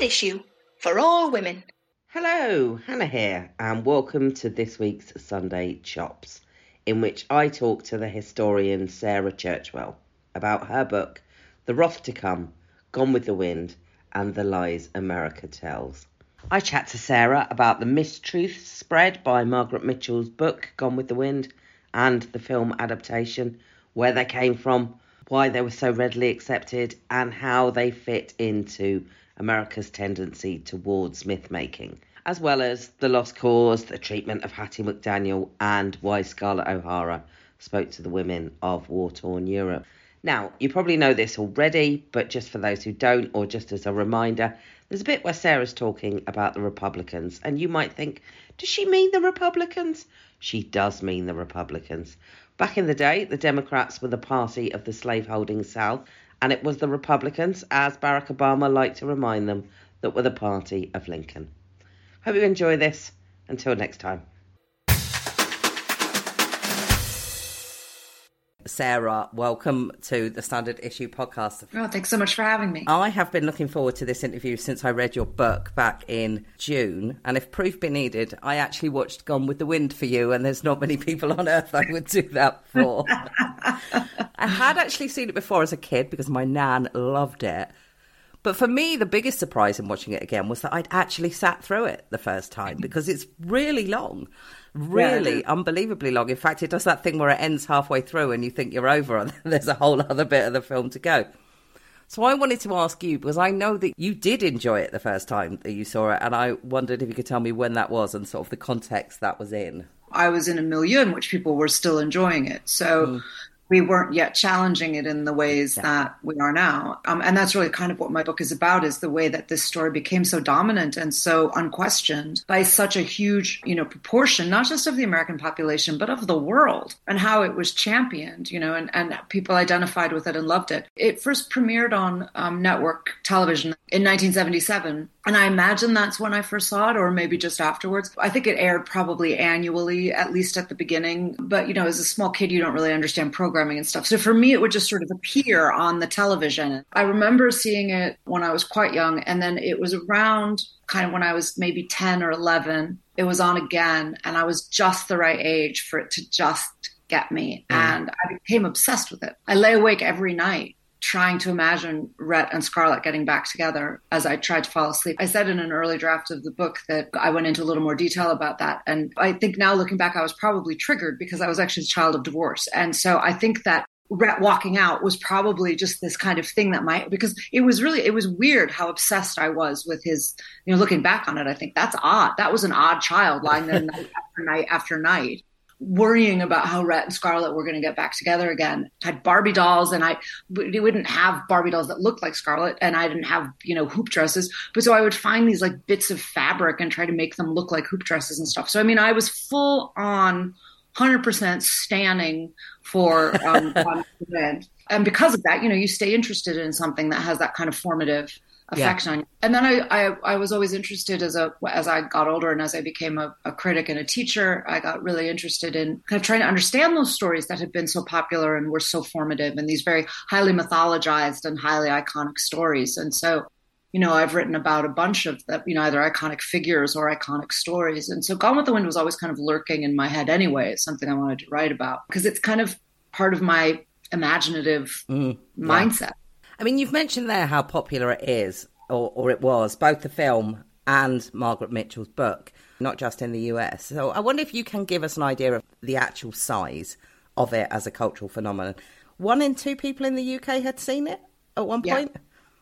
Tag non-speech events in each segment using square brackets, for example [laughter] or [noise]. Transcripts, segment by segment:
Issue for all women. Hello, Hannah here, and welcome to this week's Sunday Chops, in which I talk to the historian Sarah Churchwell about her book, The Wrath to Come, Gone with the Wind, and the Lies America Tells. I chat to Sarah about the mistruths spread by Margaret Mitchell's book, Gone with the Wind, and the film adaptation, where they came from, why they were so readily accepted, and how they fit into America's tendency towards myth making, as well as the lost cause, the treatment of Hattie McDaniel, and why Scarlett O'Hara spoke to the women of war torn Europe. Now, you probably know this already, but just for those who don't, or just as a reminder, there's a bit where Sarah's talking about the Republicans, and you might think, does she mean the Republicans? She does mean the Republicans. Back in the day, the Democrats were the party of the slaveholding South, and it was the Republicans, as Barack Obama liked to remind them, that were the party of Lincoln. Hope you enjoy this. Until next time. Sarah, welcome to the Standard Issue podcast. Oh, thanks so much for having me. I have been looking forward to this interview since I read your book back in June. And if proof be needed, I actually watched Gone with the Wind for you, and there's not many people on earth I would do that for. [laughs] I had actually seen it before as a kid because my nan loved it. But for me, the biggest surprise in watching it again was that I'd actually sat through it the first time because it's really long, really yeah, unbelievably long. In fact, it does that thing where it ends halfway through and you think you're over and [laughs] there's a whole other bit of the film to go. So I wanted to ask you because I know that you did enjoy it the first time that you saw it, and I wondered if you could tell me when that was and sort of the context that was in. I was in a milieu in which people were still enjoying it. So mm we weren't yet challenging it in the ways yeah. that we are now. Um, and that's really kind of what my book is about is the way that this story became so dominant and so unquestioned by such a huge, you know, proportion, not just of the American population, but of the world and how it was championed, you know, and, and people identified with it and loved it. It first premiered on um, network television in 1977 and I imagine that's when I first saw it, or maybe just afterwards. I think it aired probably annually, at least at the beginning. But, you know, as a small kid, you don't really understand programming and stuff. So for me, it would just sort of appear on the television. I remember seeing it when I was quite young. And then it was around kind of when I was maybe 10 or 11. It was on again. And I was just the right age for it to just get me. Mm. And I became obsessed with it. I lay awake every night trying to imagine Rhett and Scarlett getting back together as I tried to fall asleep. I said in an early draft of the book that I went into a little more detail about that. And I think now looking back, I was probably triggered because I was actually a child of divorce. And so I think that Rhett walking out was probably just this kind of thing that might because it was really it was weird how obsessed I was with his you know looking back on it I think that's odd that was an odd child lying there [laughs] night after night after night worrying about how Rhett and Scarlett were going to get back together again. I had Barbie dolls, and I we wouldn't have Barbie dolls that looked like Scarlett, and I didn't have you know hoop dresses. But so I would find these like bits of fabric and try to make them look like hoop dresses and stuff. So I mean, I was full on, hundred percent standing for um, [laughs] and because of that, you know, you stay interested in something that has that kind of formative effect yeah. on you. And then I, I, I, was always interested as a as I got older and as I became a, a, critic and a teacher, I got really interested in kind of trying to understand those stories that had been so popular and were so formative and these very highly mythologized and highly iconic stories. And so, you know, I've written about a bunch of the, you know, either iconic figures or iconic stories. And so Gone with the Wind was always kind of lurking in my head anyway. It's something I wanted to write about because it's kind of part of my imaginative mm, yeah. I mean, you've mentioned there how popular it is, or, or it was, both the film and Margaret Mitchell's book, not just in the US. So I wonder if you can give us an idea of the actual size of it as a cultural phenomenon. One in two people in the UK had seen it at one point?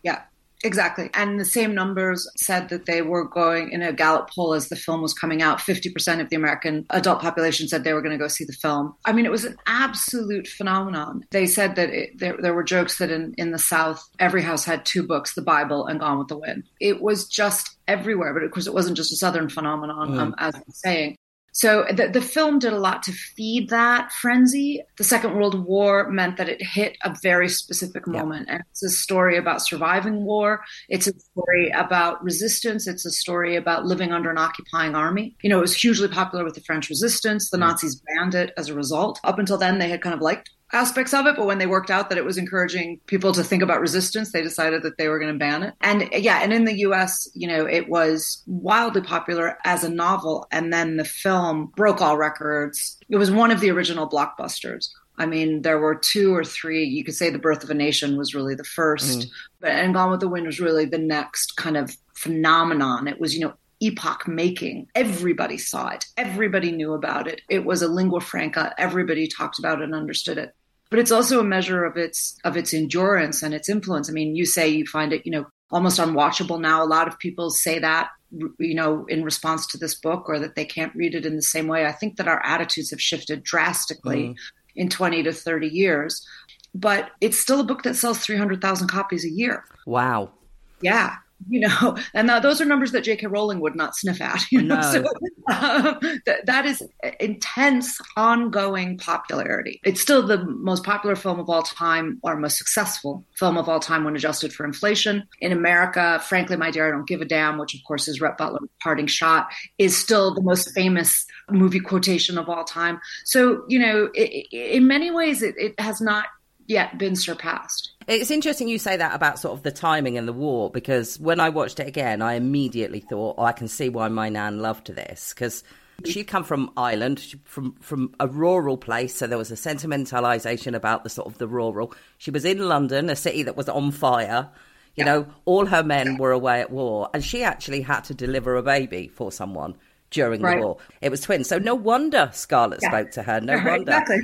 Yeah. yeah. Exactly. And the same numbers said that they were going in a Gallup poll as the film was coming out. 50% of the American adult population said they were going to go see the film. I mean, it was an absolute phenomenon. They said that it, there, there were jokes that in, in the South, every house had two books, the Bible and Gone with the Wind. It was just everywhere, but of course, it wasn't just a Southern phenomenon, mm. um, as I'm saying. So the, the film did a lot to feed that frenzy. The Second World War meant that it hit a very specific moment. Yeah. And it's a story about surviving war. It's a story about resistance. It's a story about living under an occupying army. You know, it was hugely popular with the French resistance. The mm. Nazis banned it as a result. Up until then, they had kind of liked aspects of it, but when they worked out that it was encouraging people to think about resistance, they decided that they were going to ban it. And yeah, and in the US, you know, it was wildly popular as a novel. And then the film broke all records. It was one of the original blockbusters. I mean, there were two or three. You could say The Birth of a Nation was really the first, mm. but and Gone with the Wind was really the next kind of phenomenon. It was, you know, epoch making. Everybody saw it. Everybody knew about it. It was a lingua franca. Everybody talked about it and understood it. But it's also a measure of its of its endurance and its influence. I mean, you say you find it, you know, almost unwatchable now. A lot of people say that, you know, in response to this book or that they can't read it in the same way. I think that our attitudes have shifted drastically mm. in 20 to 30 years. But it's still a book that sells 300,000 copies a year. Wow. Yeah you know, [laughs] and those are numbers that J.K. Rowling would not sniff at. You know, no. so [laughs] um, th- that is intense, ongoing popularity. It's still the most popular film of all time, or most successful film of all time when adjusted for inflation. In America, frankly, my dear, I don't give a damn, which of course is Rhett Butler's parting shot, is still the most famous movie quotation of all time. So, you know, it, it, in many ways, it, it has not yet been surpassed. It's interesting you say that about sort of the timing and the war because when I watched it again, I immediately thought, oh, I can see why my nan loved this because she'd come from Ireland, from from a rural place, so there was a sentimentalisation about the sort of the rural. She was in London, a city that was on fire. You yeah. know, all her men were away at war, and she actually had to deliver a baby for someone during right. the war. It was twins, so no wonder Scarlett yeah. spoke to her. No [laughs] wonder. Exactly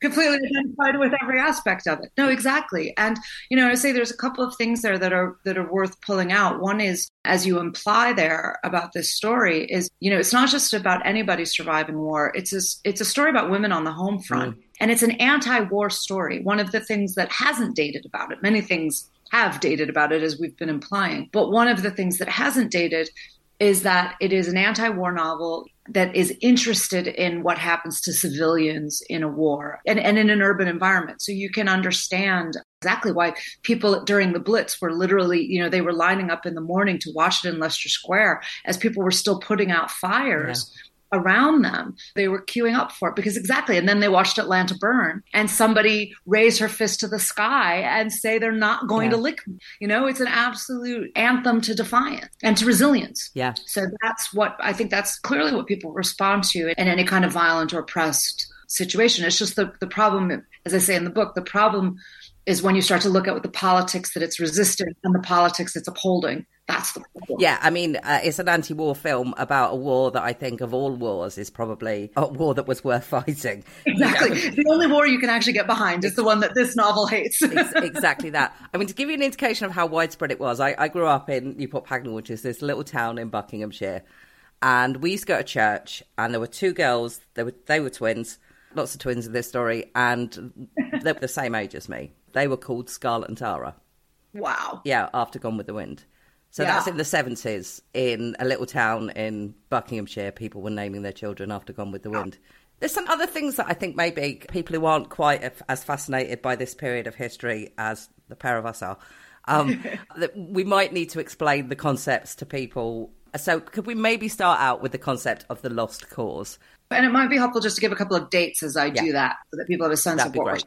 completely identified with every aspect of it. No, exactly. And you know, I say there's a couple of things there that are that are worth pulling out. One is, as you imply there about this story, is you know, it's not just about anybody surviving war. It's a it's a story about women on the home front, mm. and it's an anti-war story. One of the things that hasn't dated about it, many things have dated about it, as we've been implying, but one of the things that hasn't dated is that it is an anti-war novel that is interested in what happens to civilians in a war and, and in an urban environment. So you can understand exactly why people during the Blitz were literally, you know, they were lining up in the morning to watch it in Leicester Square as people were still putting out fires. Yeah around them. They were queuing up for it because exactly. And then they watched Atlanta burn and somebody raise her fist to the sky and say they're not going yeah. to lick me. You know, it's an absolute anthem to defiance and to resilience. Yeah. So that's what I think that's clearly what people respond to in any kind of violent or oppressed situation. It's just the, the problem, as I say in the book, the problem is when you start to look at the politics that it's resisting and the politics it's upholding. That's the problem. Yeah, I mean, uh, it's an anti-war film about a war that I think of all wars is probably a war that was worth [laughs] fighting. Exactly. You know? The only war you can actually get behind is the one that this novel hates. exactly that. I mean, to give you an indication of how widespread it was, I, I grew up in Newport Pagnell, which is this little town in Buckinghamshire, and we used to go to church, and there were two girls. They were they were twins, lots of twins in this story, and they were the same age as me. They were called Scarlett and Tara. Wow. Yeah, after Gone with the Wind. So yeah. that's in the 70s in a little town in Buckinghamshire. People were naming their children after Gone with the Wind. There's some other things that I think maybe people who aren't quite as fascinated by this period of history as the pair of us are, um, [laughs] that we might need to explain the concepts to people. So, could we maybe start out with the concept of the lost cause? And it might be helpful just to give a couple of dates as I yeah. do that so that people have a sense That'd of what we're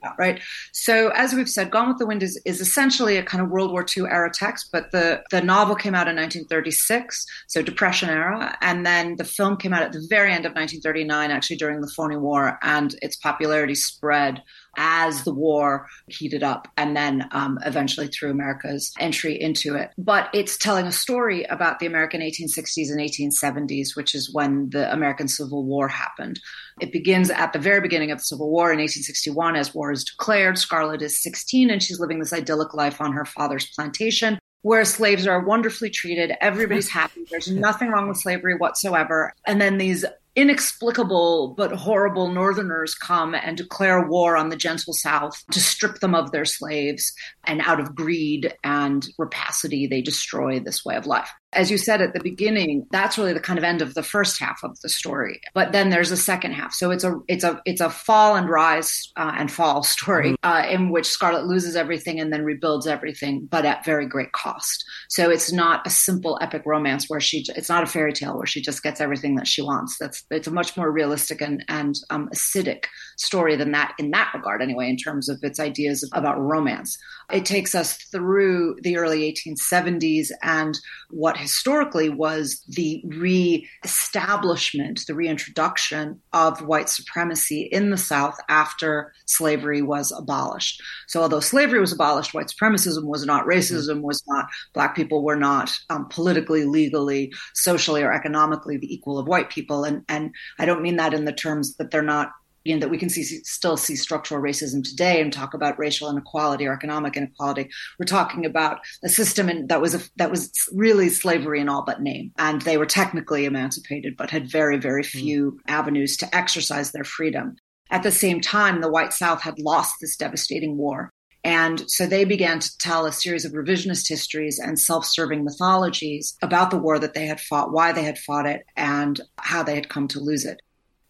about, right? So, as we've said, Gone with the Wind is, is essentially a kind of World War II era text, but the, the novel came out in 1936, so Depression era. And then the film came out at the very end of 1939, actually during the Phony War, and its popularity spread as the war heated up and then um, eventually through America's entry into it. But it's telling a story about the American 1860s and 1870s, which is when the American Civil War happened. It begins at the very beginning of the Civil War in 1861 as war is declared. Scarlett is 16 and she's living this idyllic life on her father's plantation where slaves are wonderfully treated. Everybody's happy. There's nothing wrong with slavery whatsoever. And then these inexplicable but horrible northerners come and declare war on the gentle south to strip them of their slaves and out of greed and rapacity they destroy this way of life as you said at the beginning, that's really the kind of end of the first half of the story. But then there's a second half. So it's a it's a it's a fall and rise uh, and fall [laughs] story mm-hmm. uh, in which Scarlett loses everything and then rebuilds everything, but at very great cost. So it's not a simple epic romance where she it's not a fairy tale where she just gets everything that she wants. That's it's a much more realistic and and um, acidic story than that in that regard anyway in terms of its ideas about romance. It takes us through the early 1870s and what historically was the re-establishment, the reintroduction of white supremacy in the South after slavery was abolished. So although slavery was abolished, white supremacism was not, racism was not, black people were not um, politically, legally, socially, or economically the equal of white people. And, and I don't mean that in the terms that they're not you know, that we can see still see structural racism today and talk about racial inequality or economic inequality. We're talking about a system in, that was a, that was really slavery in all but name, and they were technically emancipated, but had very very hmm. few mm. avenues to exercise their freedom. At the same time, the white South had lost this devastating war. And so they began to tell a series of revisionist histories and self serving mythologies about the war that they had fought, why they had fought it, and how they had come to lose it.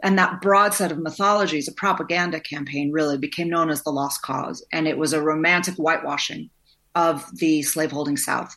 And that broad set of mythologies, a propaganda campaign, really became known as the Lost Cause. And it was a romantic whitewashing of the slaveholding South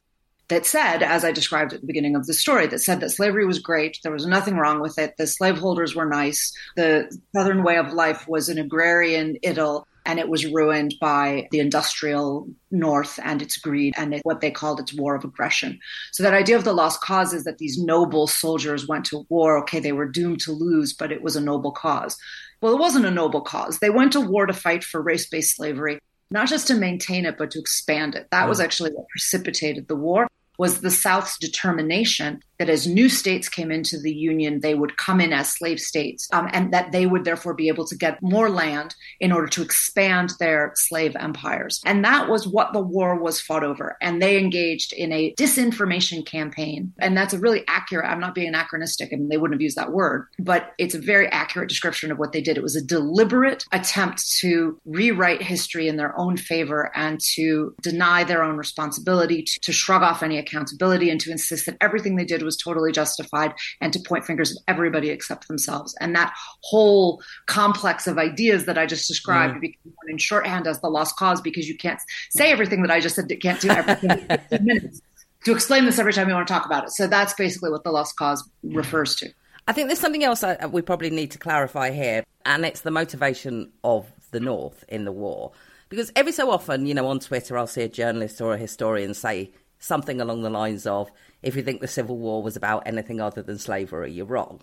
that said, as I described at the beginning of the story, that said that slavery was great. There was nothing wrong with it. The slaveholders were nice. The Southern way of life was an agrarian idyll and it was ruined by the industrial North and its greed and it, what they called its war of aggression. So that idea of the lost cause is that these noble soldiers went to war. Okay, they were doomed to lose, but it was a noble cause. Well, it wasn't a noble cause. They went to war to fight for race-based slavery, not just to maintain it, but to expand it. That was actually what precipitated the war was the South's determination that as new states came into the Union, they would come in as slave states, um, and that they would therefore be able to get more land in order to expand their slave empires. And that was what the war was fought over. And they engaged in a disinformation campaign. And that's a really accurate, I'm not being anachronistic, I mean, they wouldn't have used that word, but it's a very accurate description of what they did. It was a deliberate attempt to rewrite history in their own favor and to deny their own responsibility, to, to shrug off any accountability, and to insist that everything they did was was totally justified and to point fingers at everybody except themselves. And that whole complex of ideas that I just described mm. became in shorthand as the lost cause because you can't say everything that I just said, You can't do everything in [laughs] minutes to explain this every time you want to talk about it. So that's basically what the lost cause refers to. I think there's something else I, we probably need to clarify here, and it's the motivation of the North in the war. Because every so often, you know, on Twitter, I'll see a journalist or a historian say something along the lines of, if you think the Civil War was about anything other than slavery, you're wrong.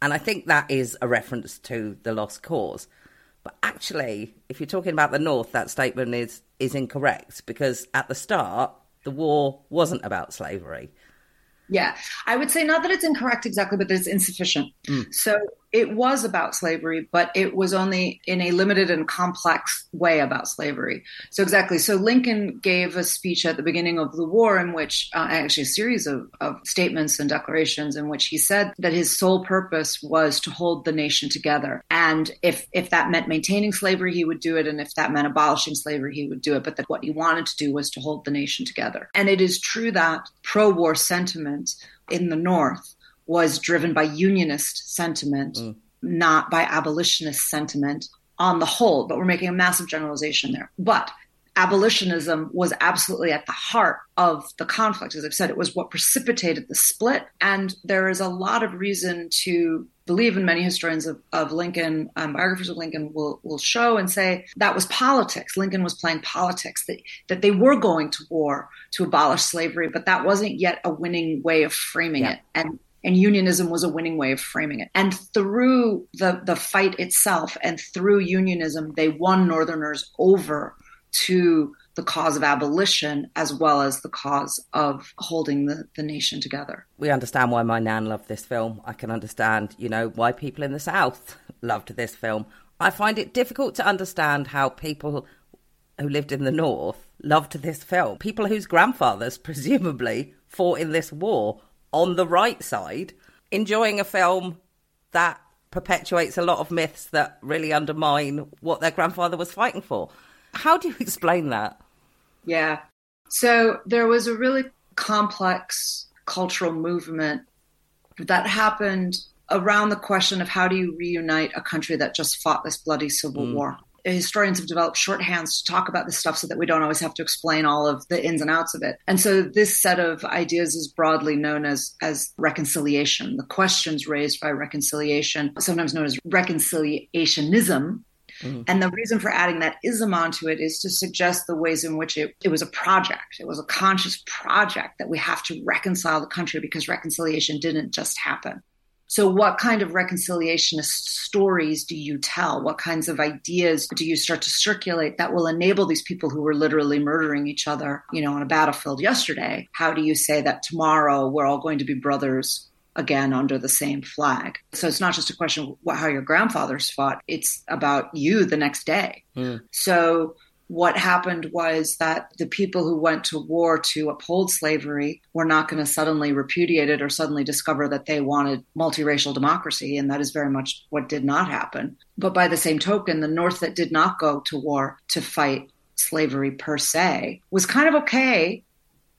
And I think that is a reference to the lost cause. But actually, if you're talking about the North, that statement is, is incorrect because at the start, the war wasn't about slavery. Yeah, I would say not that it's incorrect exactly, but that it's insufficient. Mm. So it was about slavery, but it was only in a limited and complex way about slavery. So exactly. So Lincoln gave a speech at the beginning of the war in which, uh, actually a series of, of statements and declarations in which he said that his sole purpose was to hold the nation together. And if, if that meant maintaining slavery, he would do it. And if that meant abolishing slavery, he would do it. But that what he wanted to do was to hold the nation together. And it is true that pro-war sentiment in the North was driven by unionist sentiment, mm. not by abolitionist sentiment on the whole, but we're making a massive generalization there. But abolitionism was absolutely at the heart of the conflict. As I've said, it was what precipitated the split. And there is a lot of reason to believe, and many historians of, of Lincoln, um, biographers of Lincoln will, will show and say that was politics. Lincoln was playing politics, that, that they were going to war to abolish slavery, but that wasn't yet a winning way of framing yeah. it. And and unionism was a winning way of framing it. And through the, the fight itself and through unionism, they won Northerners over to the cause of abolition as well as the cause of holding the, the nation together. We understand why my nan loved this film. I can understand, you know, why people in the South [laughs] loved this film. I find it difficult to understand how people who lived in the North loved this film. People whose grandfathers [laughs] presumably fought in this war on the right side, enjoying a film that perpetuates a lot of myths that really undermine what their grandfather was fighting for. How do you explain that? Yeah. So there was a really complex cultural movement that happened around the question of how do you reunite a country that just fought this bloody civil mm. war historians have developed shorthands to talk about this stuff so that we don't always have to explain all of the ins and outs of it. And so this set of ideas is broadly known as as reconciliation. The questions raised by reconciliation, sometimes known as reconciliationism, Mm-hmm. And the reason for adding that ism onto it is to suggest the ways in which it, it was a project. It was a conscious project that we have to reconcile the country because reconciliation didn't just happen. So, what kind of reconciliationist stories do you tell? What kinds of ideas do you start to circulate that will enable these people who were literally murdering each other, you know, on a battlefield yesterday? How do you say that tomorrow we're all going to be brothers again under the same flag. So it's not just a question of how your grandfathers fought, it's about you the next day. Mm. So what happened was that the people who went to war to uphold slavery were not going to suddenly repudiate it or suddenly discover that they wanted multiracial democracy. And that is very much what did not happen. But by the same token, the North that did not go to war to fight slavery per se was kind of okay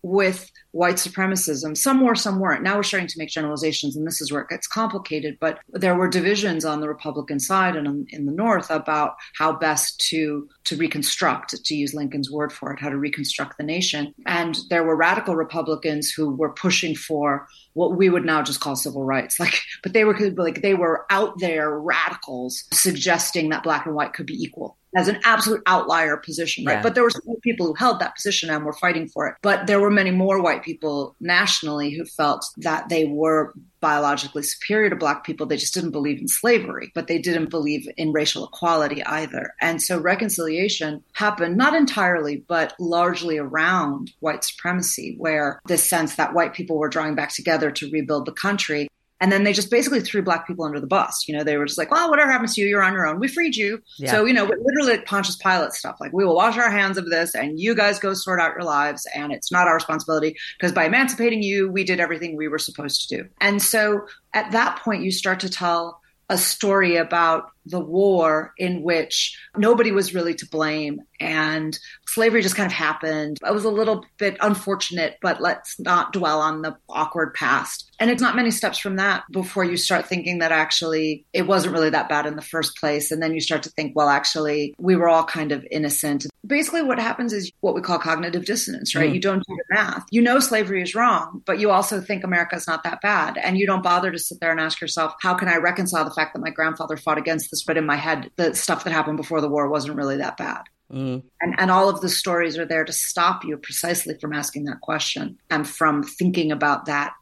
with white supremacism. Some were, some weren't. Now we're starting to make generalizations, and this is where it gets complicated. But there were divisions on the Republican side and in the North about how best to to reconstruct, to use Lincoln's word for it, how to reconstruct the nation. And there were radical Republicans who were pushing for what we would now just call civil rights. [laughs] Like, but they were like they were out there radicals suggesting that black and white could be equal as an absolute outlier position, right? Yeah. But there were some people who held that position and were fighting for it. But there were many more white people nationally who felt that they were biologically superior to black people. They just didn't believe in slavery, but they didn't believe in racial equality either. And so reconciliation happened not entirely, but largely around white supremacy, where this sense that white people were drawing back together to rebuild the country and then they just basically threw black people under the bus. You know, they were just like, well, whatever happens to you, you're on your own. We freed you. Yeah. So, you know, literally Pontius Pilate stuff. Like, we will wash our hands of this and you guys go sort out your lives. And it's not our responsibility because by emancipating you, we did everything we were supposed to do. And so at that point, you start to tell a story about the war in which nobody was really to blame and slavery just kind of happened. It was a little bit unfortunate, but let's not dwell on the awkward past. And it's not many steps from that before you start thinking that actually it wasn't really that bad in the first place. And then you start to think, well, actually, we were all kind of innocent. Basically, what happens is what we call cognitive dissonance, right? Mm. You don't do the math. You know slavery is wrong, but you also think America's not that bad. And you don't bother to sit there and ask yourself, how can I reconcile the fact that my grandfather fought against this, but in my head, the stuff that happened before the war wasn't really that bad? Mm. And, and all of the stories are there to stop you precisely from asking that question and from thinking about that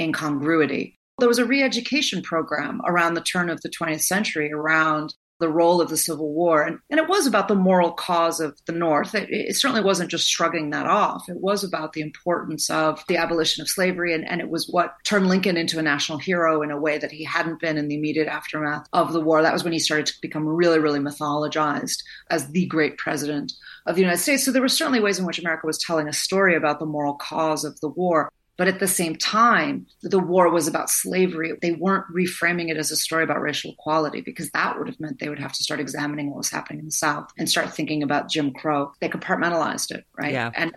incongruity. There was a re education program around the turn of the 20th century around the role of the Civil War. And, and it was about the moral cause of the North. It, it, certainly wasn't just shrugging that off. It was about the importance of the abolition of slavery. And, and it was what turned Lincoln into a national hero in a way that he hadn't been in the immediate aftermath of the war. That was when he started to become really, really mythologized as the great president of the United States. So there were certainly ways in which America was telling a story about the moral cause of the war. But at the same time, the war was about slavery. They weren't reframing it as a story about racial equality because that would have meant they would have to start examining what was happening in the South and start thinking about Jim Crow. They compartmentalized it, right? Yeah. And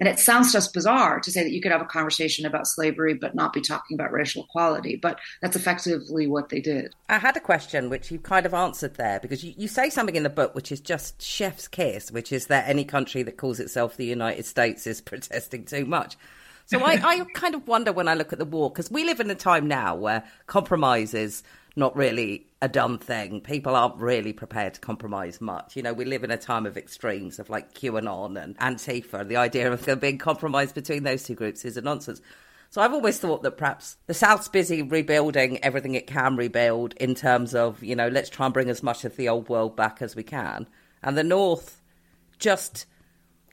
and it sounds just bizarre to say that you could have a conversation about slavery but not be talking about racial equality, but that's effectively what they did. I had a question which you kind of answered there because you, you say something in the book which is just chef's kiss, which is that any country that calls itself the United States is [laughs] protesting too much. So I, I kind of wonder when I look at the war, because we live in a time now where compromise is not really a done thing. People aren't really prepared to compromise much. You know, we live in a time of extremes of like QAnon and Antifa. The idea of there being compromise between those two groups is a nonsense. So I've always thought that perhaps the South's busy rebuilding everything it can rebuild in terms of, you know, let's try and bring as much of the old world back as we can. And the North just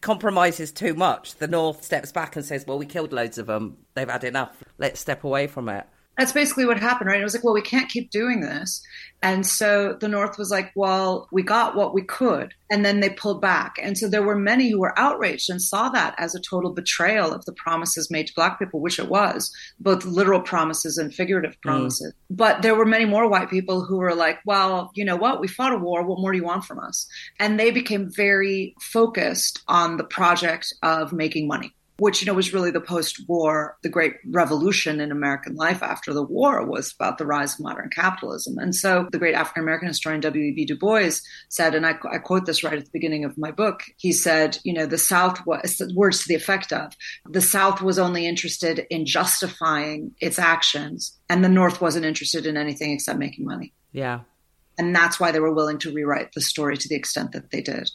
compromises too much, the North steps back and says, well, we killed loads of them. They've had enough. Let's step away from it that's basically what happened, right? It was like, well, we can't keep doing this. And so the North was like, well, we got what we could. And then they pulled back. And so there were many who were outraged and saw that as a total betrayal of the promises made to Black people, which it was, both literal promises and figurative mm. promises. Mm. But there were many more white people who were like, well, you know what? We fought a war. What more do you want from us? And they became very focused on the project of making money which, you know, was really the post-war, the great revolution in American life after the war was about the rise of modern capitalism. And so the great African American historian W.E.B. Du Bois said, and I, I, quote this right at the beginning of my book, he said, you know, the South was, words to the effect of, the South was only interested in justifying its actions, and the North wasn't interested in anything except making money. Yeah. And that's why they were willing to rewrite the story to the extent that they did.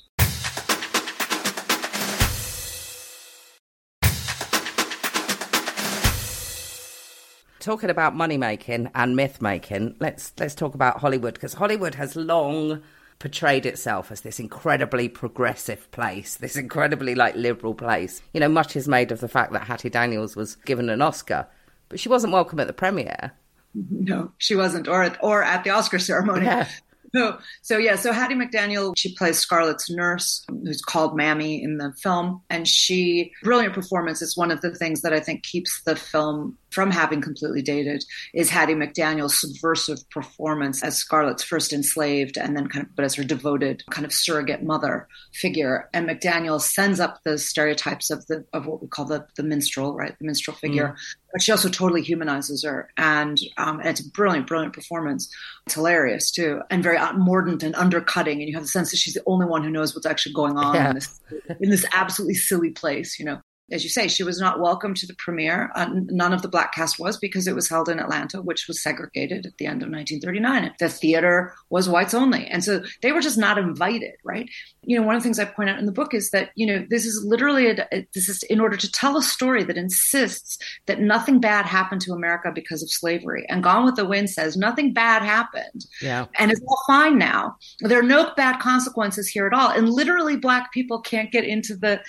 Talking about money making and myth making, let's let's talk about Hollywood because Hollywood has long portrayed itself as this incredibly progressive place, this incredibly like liberal place. You know, much is made of the fact that Hattie Daniels was given an Oscar, but she wasn't welcome at the premiere. No, she wasn't, or at, or at the Oscar ceremony. Yeah. [laughs] So, so yeah, so Hattie McDaniel, she plays Scarlett's nurse, who's called Mammy in the film, and she brilliant performance. It's one of the things that I think keeps the film from having completely dated. Is Hattie McDaniel's subversive performance as Scarlett's first enslaved, and then kind of, but as her devoted kind of surrogate mother figure. And McDaniel sends up the stereotypes of the of what we call the the minstrel, right, the minstrel figure. Mm but she also totally humanizes her, and, um, and it's a brilliant, brilliant performance. It's hilarious too, and very mordant and undercutting, and you have the sense that she's the only one who knows what's actually going on yeah. in this in this absolutely silly place, you know as you say, she was not welcome to the premiere. Uh, none of the black cast was because it was held in Atlanta, which was segregated at the end of 1939. The theater was whites only. And so they were just not invited, right? You know, one of the things I point out in the book is that, you know, this is literally, a, this is in order to tell a story that insists that nothing bad happened to America because of slavery. And Gone with the Wind says nothing bad happened. Yeah. And it's all fine now. There are no bad consequences here at all. And literally black people can't get into the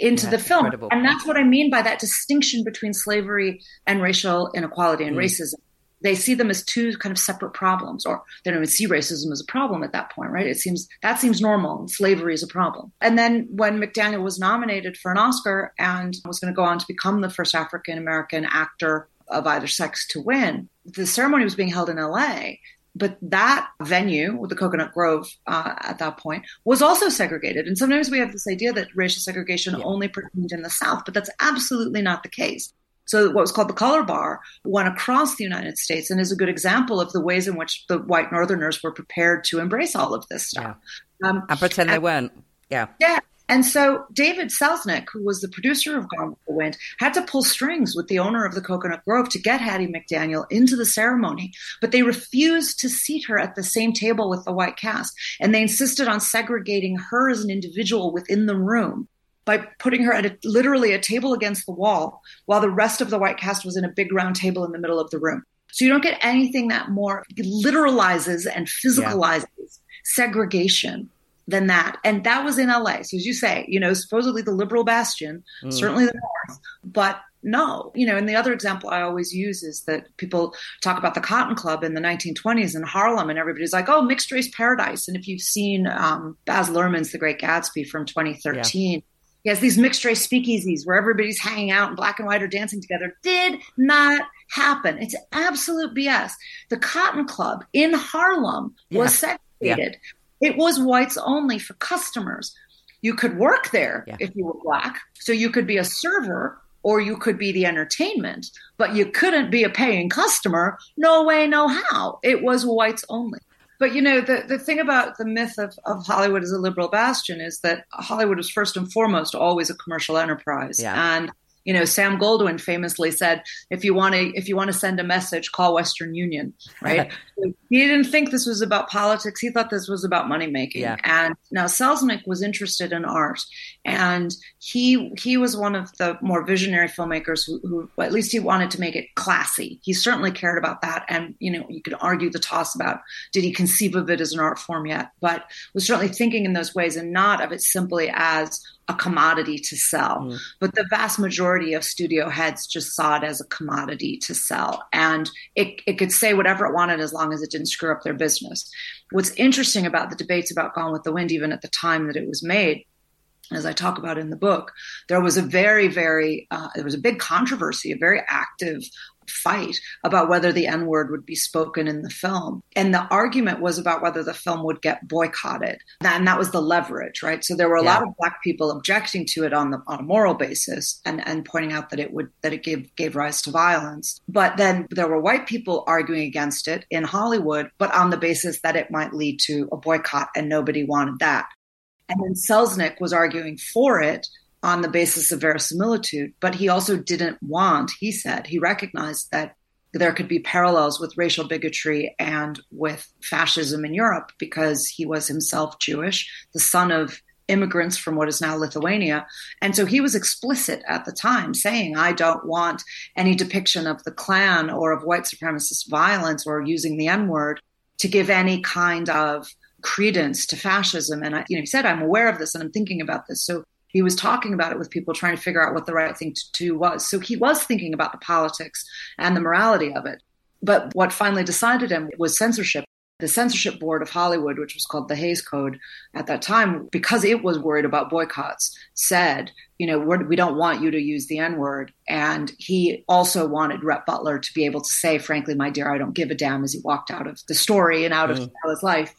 into the film. Incredible. And that's what I mean by that distinction between slavery and racial inequality and mm. racism. They see them as two kind of separate problems, or they don't even see racism as a problem at that point, right? It seems that seems normal, and slavery is a problem. And then when McDaniel was nominated for an Oscar and was going to go on to become the first African American actor of either sex to win, the ceremony was being held in LA but that venue with the Coconut Grove uh, at that point was also segregated. And sometimes we have this idea that racial segregation yeah. only pertained in the South, but that's absolutely not the case. So what was called the color bar went across the United States and is a good example of the ways in which the white Northerners were prepared to embrace all of this stuff. Yeah. Um, and pretend and, they weren't. Yeah. Yeah. And so David Selznick, who was the producer of Gone with the Wind, had to pull strings with the owner of the Coconut Grove to get Hattie McDaniel into the ceremony. But they refused to seat her at the same table with the white cast. And they insisted on segregating her as an individual within the room by putting her at a, literally a table against the wall while the rest of the white cast was in a big round table in the middle of the room. So you don't get anything that more literalizes and physicalizes yeah. segregation than that. And that was in LA. So as you say, you know, supposedly the liberal bastion, mm. certainly the North, but no, you know, and the other example I always use is that people talk about the Cotton Club in the 1920s in Harlem, and everybody's like, "Oh, mixed race paradise." And if you've seen um, Baz Luhrmann's The Great Gatsby from 2013, yeah. he has these mixed race speakeasies where everybody's hanging out and black and white are dancing together. Did not happen. It's absolute BS. The Cotton Club in Harlem yeah. was segregated. Yeah. It was whites only for customers. You could work there yeah. if you were black. So you could be a server or you could be the entertainment, but you couldn't be a paying customer. No way, no how. It was whites only. But you know, the, the thing about the myth of, of Hollywood as a liberal bastion is that Hollywood was first and foremost always a commercial enterprise. Yeah. And you know, Sam Goldwyn famously said, "If you want to, if you want to send a message, call Western Union." Right? [laughs] he didn't think this was about politics. He thought this was about money making. Yeah. And now Selznick was interested in art, and he he was one of the more visionary filmmakers who, who at least he wanted to make it classy. He certainly cared about that, and you know, you could argue the toss about did he conceive of it as an art form yet, but was certainly thinking in those ways and not of it simply as a commodity to sell. Mm. But the vast majority of studio heads just saw it as a commodity to sell. And it, it could say whatever it wanted as long as it didn't screw up their business. What's interesting about the debates about Gone with the Wind, even at the time that it was made, as I talk about in the book, there was a very, very, uh, there was a big controversy, a very active fight about whether the N word would be spoken in the film. And the argument was about whether the film would get boycotted. And that was the leverage, right? So there were a yeah. lot of black people objecting to it on the on a moral basis and, and pointing out that it would that it gave gave rise to violence. But then there were white people arguing against it in Hollywood, but on the basis that it might lead to a boycott and nobody wanted that. And then Selznick was arguing for it on the basis of verisimilitude, but he also didn't want, he said, he recognized that there could be parallels with racial bigotry and with fascism in Europe because he was himself Jewish, the son of immigrants from what is now Lithuania. And so he was explicit at the time saying, I don't want any depiction of the Klan or of white supremacist violence or using the N word to give any kind of credence to fascism. And I, you know, he said, I'm aware of this and I'm thinking about this. So he was talking about it with people trying to figure out what the right thing to do was. So he was thinking about the politics and the morality of it. But what finally decided him was censorship. The censorship board of Hollywood, which was called the Hays Code at that time, because it was worried about boycotts, said, you know, we're, we do not want you to use the N word. And he also wanted Rhett Butler to be able to say, frankly, my dear, I don't give a damn as he walked out of the story and out mm. of his life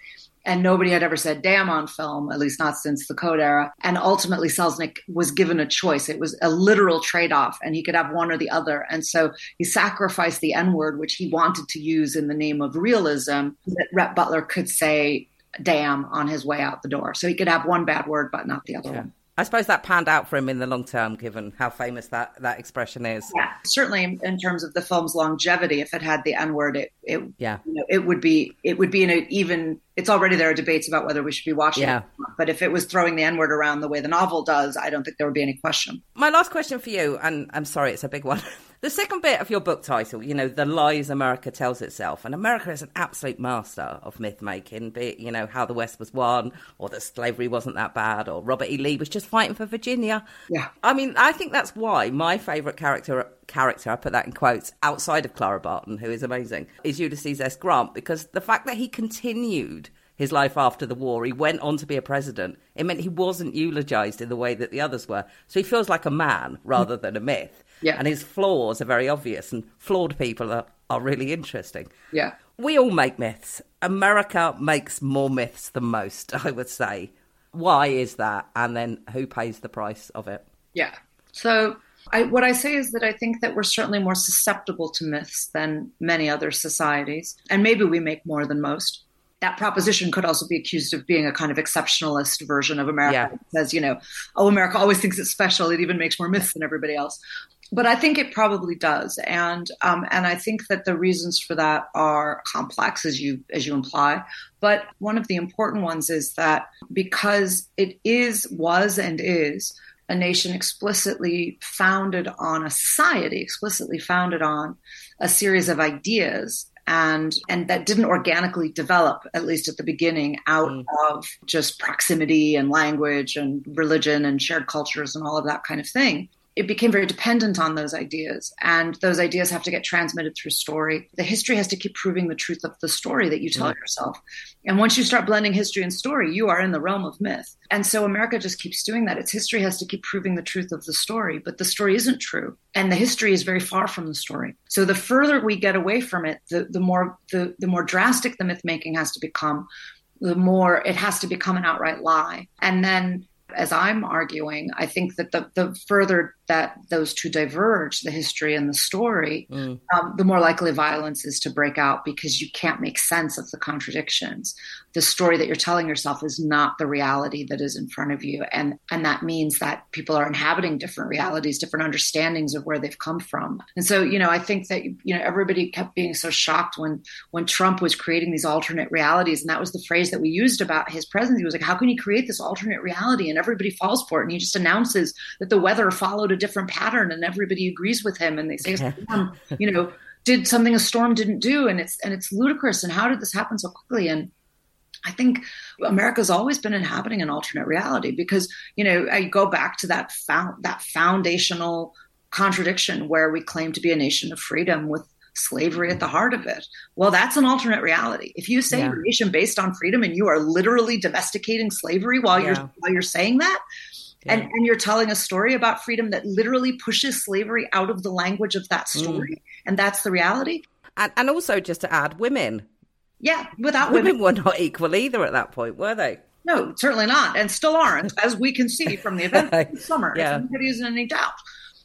and nobody had ever said damn on film, at least not since the Code era. And ultimately, Selznick was given a choice. It was a literal trade off, and he could have one or the other. And so he sacrificed the N word, which he wanted to use in the name of realism, that Rhett Butler could say damn on his way out the door. So he could have one bad word, but not the other yeah. one. I suppose that panned out for him in the long term, given how famous that, that expression is. Yeah, certainly in terms of the film's longevity, if it had the N word, it, it yeah, you know, it would be it would be in a even. It's already there are debates about whether we should be watching. Yeah. It. But if it was throwing the N word around the way the novel does, I don't think there would be any question. My last question for you, and I'm sorry, it's a big one. [laughs] The second bit of your book title, you know, The Lies America Tells Itself. And America is an absolute master of myth making, be it, you know, how the West was won, or that slavery wasn't that bad, or Robert E. Lee was just fighting for Virginia. Yeah. I mean, I think that's why my favourite character character, I put that in quotes, outside of Clara Barton, who is amazing, is Ulysses S. Grant, because the fact that he continued his life after the war. He went on to be a president. It meant he wasn't eulogized in the way that the others were. So he feels like a man rather than a myth. Yeah. And his flaws are very obvious, and flawed people are, are really interesting. Yeah. We all make myths. America makes more myths than most, [laughs] I would say. Why is that? And then who pays the price of it? Yeah. So I, what I say is that I think that we're certainly more susceptible to myths than many other societies, and maybe we make more than most. That proposition could also be accused of being a kind of exceptionalist version of America. Yeah. It says, you know, oh, America always thinks it's special. It even makes more myths than everybody else but I think it probably does, and um, and I think that the reasons for that are complex, as you as you imply. But one of the important ones is that because it is, was, and is a nation explicitly founded on a society, explicitly founded on a series of ideas and and that didn't organically develop at least at the beginning out mm. of just proximity and language and religion and shared cultures and all of that kind of thing it became very dependent on those ideas and those ideas have to get transmitted through story. The history has to keep proving the truth of the story that you tell mm. yourself. And once you start blending history and story you are in the realm of myth. And so america just keeps doing that. Its history has to keep proving the truth of the story but the story isn't true and the history is very far from the story. So the further we get away from it the, the more the, the more drastic the myth making has to become the more it has to become an outright lie. And then as I'm arguing, I think that the, the further that those two diverge, the history and the story, mm. um, the more likely violence is to break out because you can't make sense of the contradictions. The story that you're telling yourself is not the reality that is in front of you, and and that means that people are inhabiting different realities, different understandings of where they've come from. And so, you know, I think that you know everybody kept being so shocked when when Trump was creating these alternate realities, and that was the phrase that we used about his presidency. He was like, "How can he create this alternate reality?" And everybody falls for it, and he just announces that the weather followed a different pattern and everybody agrees with him. And they say mm-hmm. [laughs] um, you know did something a storm didn't do? And it's and it's ludicrous. And how did this happen so quickly? And I think America's always been inhabiting an alternate reality because you know I go back to that found that foundational contradiction where we claim to be a nation of freedom with slavery at the heart of it. Well, that's an alternate reality. If you say yeah. a nation based on freedom and you are literally domesticating slavery while yeah. you're while you're saying that, Yeah. And, and you're telling a story about freedom that literally pushes slavery out of the language of that mm. story. Mm. And that's the reality. And, and also, just to add, women. Yeah, without women. Women were not equal either at that point, were they? No, certainly not, and still aren't, as we can see from the event [laughs] this summer. Yeah. If anybody is in any doubt.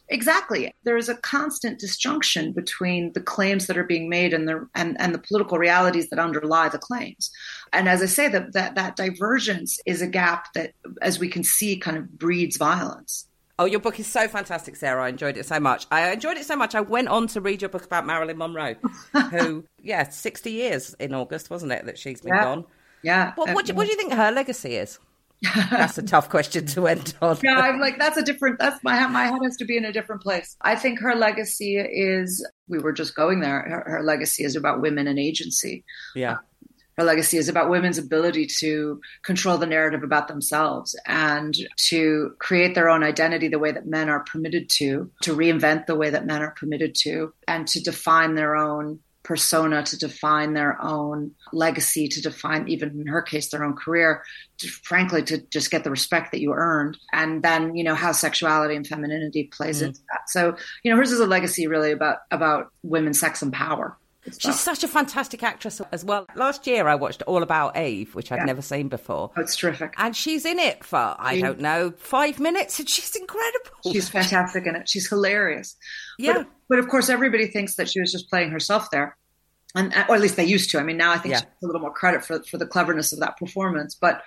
Exactly. There is a constant disjunction between the claims that are being made and the and, and the political realities that underlie the claims. And as I say, that, that that divergence is a gap that, as we can see, kind of breeds violence. Oh, your book is so fantastic, Sarah. I enjoyed it so much. I enjoyed it so much. I went on to read your book about Marilyn Monroe, [laughs] who, yeah, 60 years in August, wasn't it, that she's been yeah. gone? Yeah. Well, what, do, what do you think her legacy is? [laughs] that's a tough question to end on. yeah, I'm like, that's a different, that's my, my head has to be in a different place. I think her legacy is, we were just going there, her, her legacy is about women and agency. Yeah. Uh, her legacy is about women's ability to control the narrative about themselves and to create their own identity the way that men are permitted to, to reinvent the way that men are permitted to, and to define their own persona to define their own legacy, to define, even in her case, their own career, to, frankly, to just get the respect that you earned. And then, you know, how sexuality and femininity plays mm. into that. So, you know, hers is a legacy really about, about women, sex, and power. She's such a fantastic actress as well. Last year, I watched All About Eve, which I'd yeah. never seen before. Oh, it's terrific. And she's in it for, I don't know, five minutes, and she's incredible. She's [laughs] fantastic in it. She's hilarious. Yeah. But, but of course, everybody thinks that she was just playing herself there and uh, or at least they used to. I mean, now I think yeah. she gets a little more credit for for the cleverness of that performance, but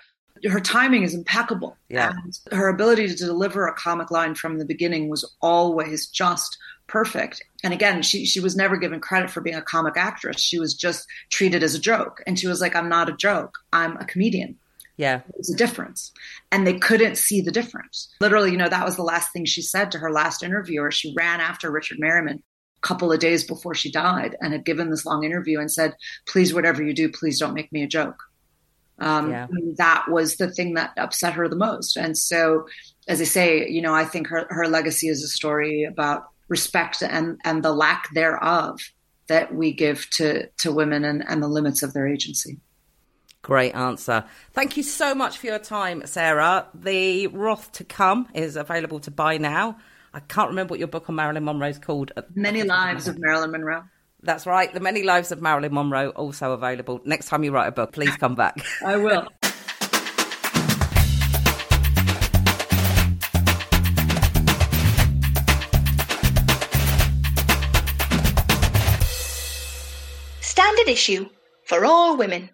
her timing is impeccable. Yeah. And her ability to deliver a comic line from the beginning was always just perfect. And again, she she was never given credit for being a comic actress. She was just treated as a joke. And she was like, I'm not a joke. I'm a comedian. Yeah. There's a difference. And they couldn't see the difference. Literally, you know, that was the last thing she said to her last interviewer. She ran after Richard Meryman a couple of days before she died and had given this long interview and said, please, whatever you do, please don't make me a joke. Um, yeah. That was the thing that upset her the most. And so, as I say, you know, I think her, her legacy is a story about respect and, and the lack thereof that we give to, to women and, and the limits of their agency. Great answer. Thank you so much for your time, Sarah. The Wrath to Come is available to buy now. I can't remember what your book on Marilyn Monroe is called. Many Lives of Marilyn Monroe. That's right. The Many Lives of Marilyn Monroe also available. Next time you write a book, please come back. [laughs] I will. Standard issue for all women.